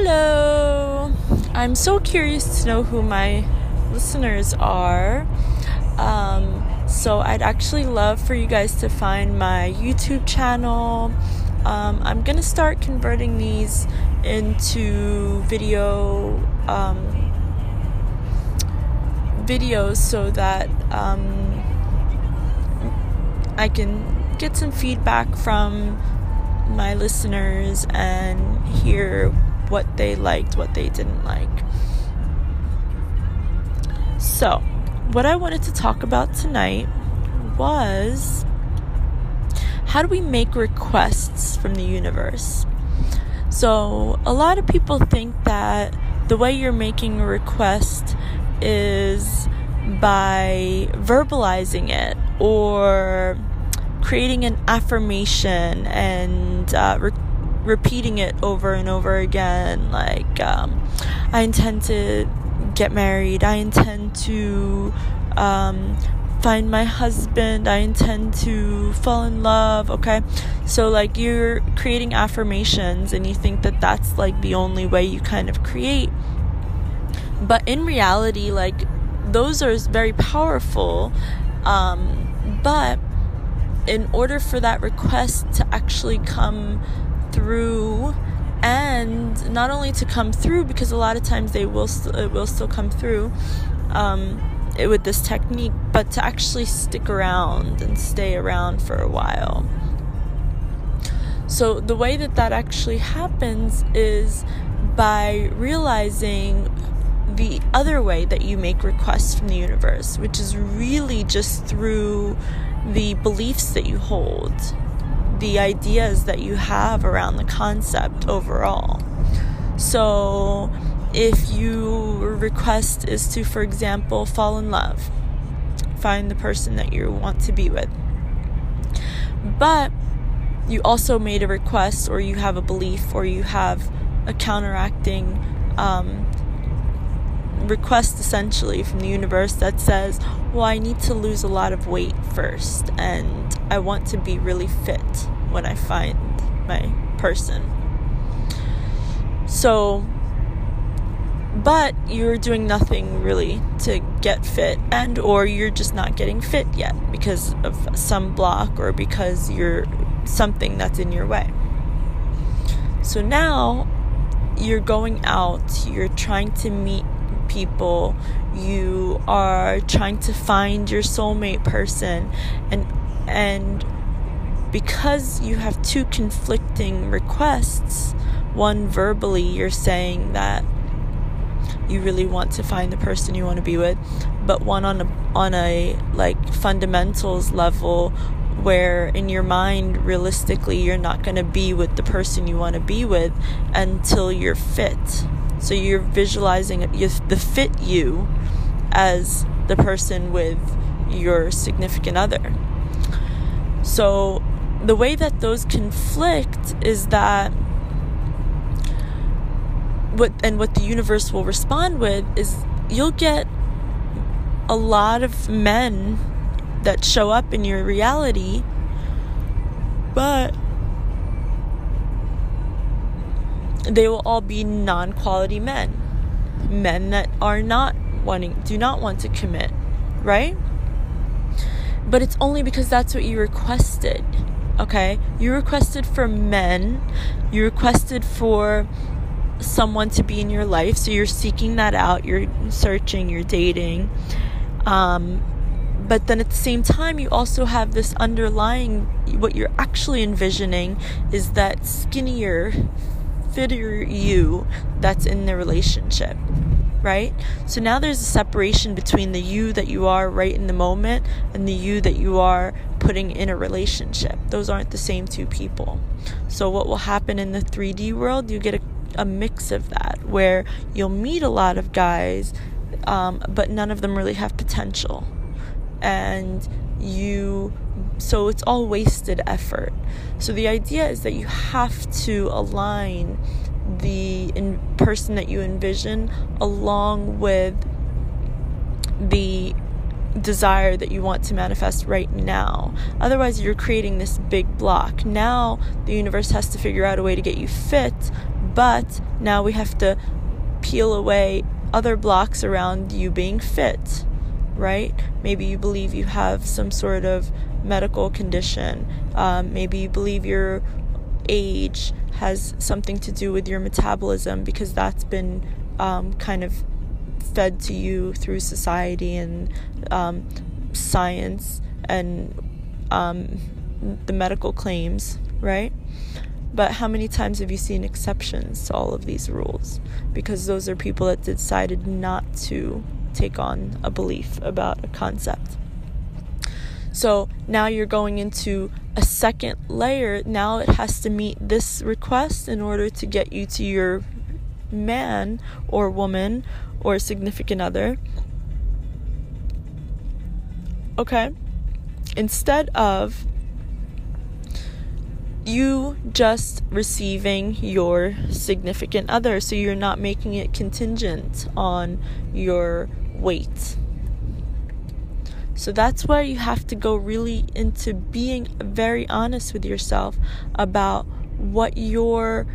Hello! I'm so curious to know who my listeners are. Um, so, I'd actually love for you guys to find my YouTube channel. Um, I'm gonna start converting these into video um, videos so that um, I can get some feedback from my listeners and hear what they liked, what they didn't like. So, what I wanted to talk about tonight was how do we make requests from the universe? So, a lot of people think that the way you're making a request is by verbalizing it or creating an affirmation and uh, repeating it over and over again. Like, um, I intend to get married, I intend to um, find my husband, I intend to fall in love, okay? So, like, you're creating affirmations and you think that that's like the only way you kind of create. But in reality, like, those are very powerful. Um, but in order for that request to actually come through and not only to come through because a lot of times they will st- it will still come through um, it, with this technique but to actually stick around and stay around for a while. So the way that that actually happens is by realizing the other way that you make requests from the universe which is really just through the beliefs that you hold, the ideas that you have around the concept overall. So, if your request is to, for example, fall in love, find the person that you want to be with, but you also made a request, or you have a belief, or you have a counteracting um, request essentially from the universe that says, Well, I need to lose a lot of weight first, and I want to be really fit when I find my person. So, but you're doing nothing really to get fit and or you're just not getting fit yet because of some block or because you're something that's in your way. So now you're going out, you're trying to meet people, you are trying to find your soulmate person. And and because you have two conflicting requests, one verbally you're saying that you really want to find the person you want to be with, but one on a on a like fundamentals level where in your mind realistically you're not going to be with the person you want to be with until you're fit so you're visualizing the fit you as the person with your significant other. So the way that those conflict is that what and what the universe will respond with is you'll get a lot of men that show up in your reality but they will all be non quality men. Men that are not wanting, do not want to commit, right? But it's only because that's what you requested, okay? You requested for men, you requested for someone to be in your life, so you're seeking that out, you're searching, you're dating. Um, but then at the same time, you also have this underlying, what you're actually envisioning is that skinnier, fitter you that's in the relationship right? So now there's a separation between the you that you are right in the moment and the you that you are putting in a relationship. Those aren't the same two people. So, what will happen in the 3D world, you get a, a mix of that where you'll meet a lot of guys, um, but none of them really have potential. And you so it's all wasted effort. So the idea is that you have to align the person that you envision along with the desire that you want to manifest right now. Otherwise, you're creating this big block. Now, the universe has to figure out a way to get you fit, but now we have to peel away other blocks around you being fit, right? Maybe you believe you have some sort of medical condition. Um, maybe you believe your age has something to do with your metabolism because that's been um, kind of fed to you through society and um, science and um, the medical claims, right? But how many times have you seen exceptions to all of these rules? Because those are people that decided not to take on a belief about a concept. So now you're going into a second layer. Now it has to meet this request in order to get you to your man or woman or significant other. Okay? Instead of you just receiving your significant other, so you're not making it contingent on your weight. So that's where you have to go really into being very honest with yourself about what your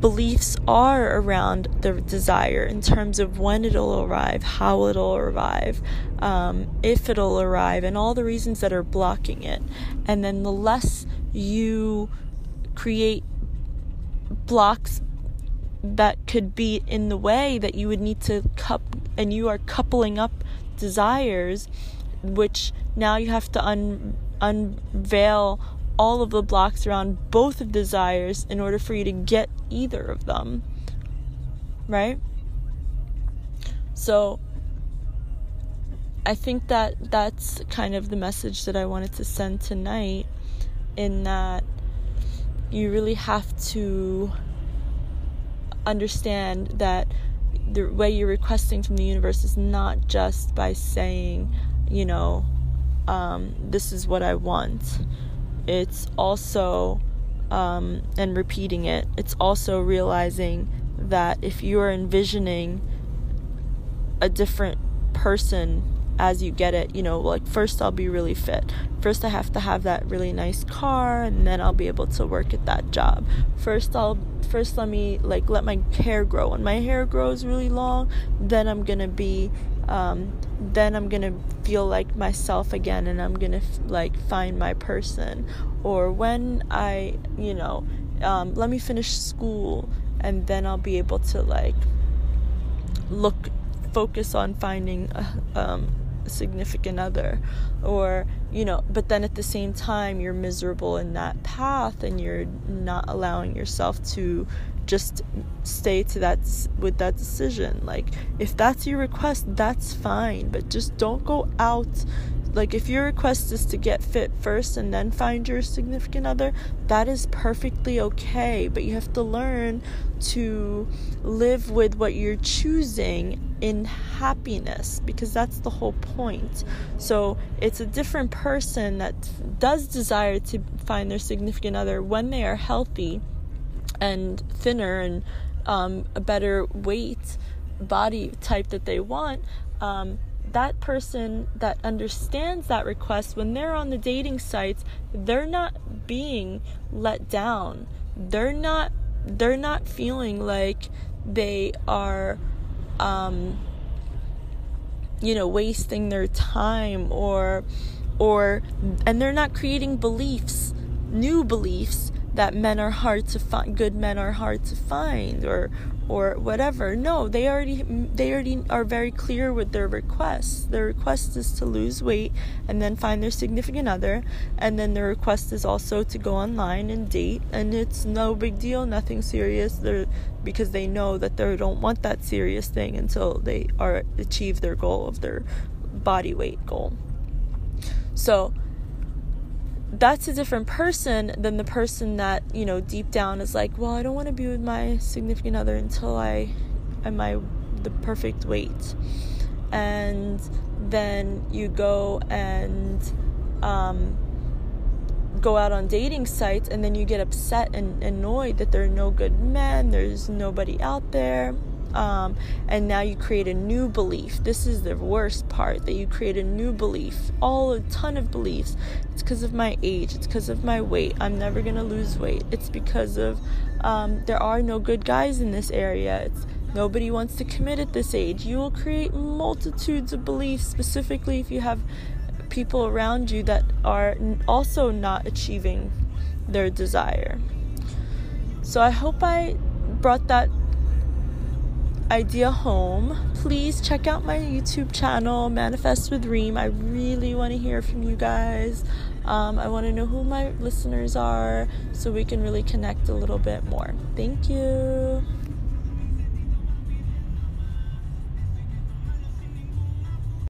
beliefs are around the desire in terms of when it'll arrive, how it'll arrive, um, if it'll arrive, and all the reasons that are blocking it. And then the less you create blocks that could be in the way that you would need to cup and you are coupling up desires which now you have to un- unveil all of the blocks around both of desires in order for you to get either of them. Right? So I think that that's kind of the message that I wanted to send tonight in that you really have to understand that the way you're requesting from the universe is not just by saying, you know, um, this is what I want. It's also um, and repeating it. It's also realizing that if you are envisioning a different person as you get it you know like first I'll be really fit. First I have to have that really nice car and then I'll be able to work at that job. First I'll first let me like let my hair grow. When my hair grows really long then I'm gonna be um, then I'm gonna feel like myself again and I'm gonna f- like find my person. Or when I, you know, um, let me finish school and then I'll be able to like look, focus on finding a, um, a significant other. Or, you know, but then at the same time, you're miserable in that path and you're not allowing yourself to just stay to that with that decision like if that's your request that's fine but just don't go out like if your request is to get fit first and then find your significant other that is perfectly okay. But you have to learn to live with what you're choosing in happiness because that's the whole point. So it's a different person that does desire to find their significant other when they are healthy and thinner and um, a better weight body type that they want um, that person that understands that request when they're on the dating sites they're not being let down. They're not they're not feeling like they are um, you know wasting their time or or and they're not creating beliefs new beliefs that men are hard to find good men are hard to find or or whatever. No they already they already are very clear with their requests. Their request is to lose weight and then find their significant other and then their request is also to go online and date and it's no big deal nothing serious. They're because they know that they don't want that serious thing until they are achieve their goal of their body weight goal. So that's a different person than the person that you know deep down is like well i don't want to be with my significant other until i am my the perfect weight. And then you go and um, go out on dating sites and then you get upset and annoyed that there are no good men there's nobody out there um, and now you create a new belief. This is the worst part that you create a new belief, all a ton of beliefs. It's because of my age, it's because of my weight. I'm never gonna lose weight. It's because of um, there are no good guys in this area. It's nobody wants to commit at this age. You will create multitudes of beliefs, specifically if you have people around you that are also not achieving their desire. So I hope I brought that idea home. Please check out my YouTube channel, Manifest with Reem. I really want to hear from you guys. Um, I want to know who my listeners are so we can really connect a little bit more. Thank you.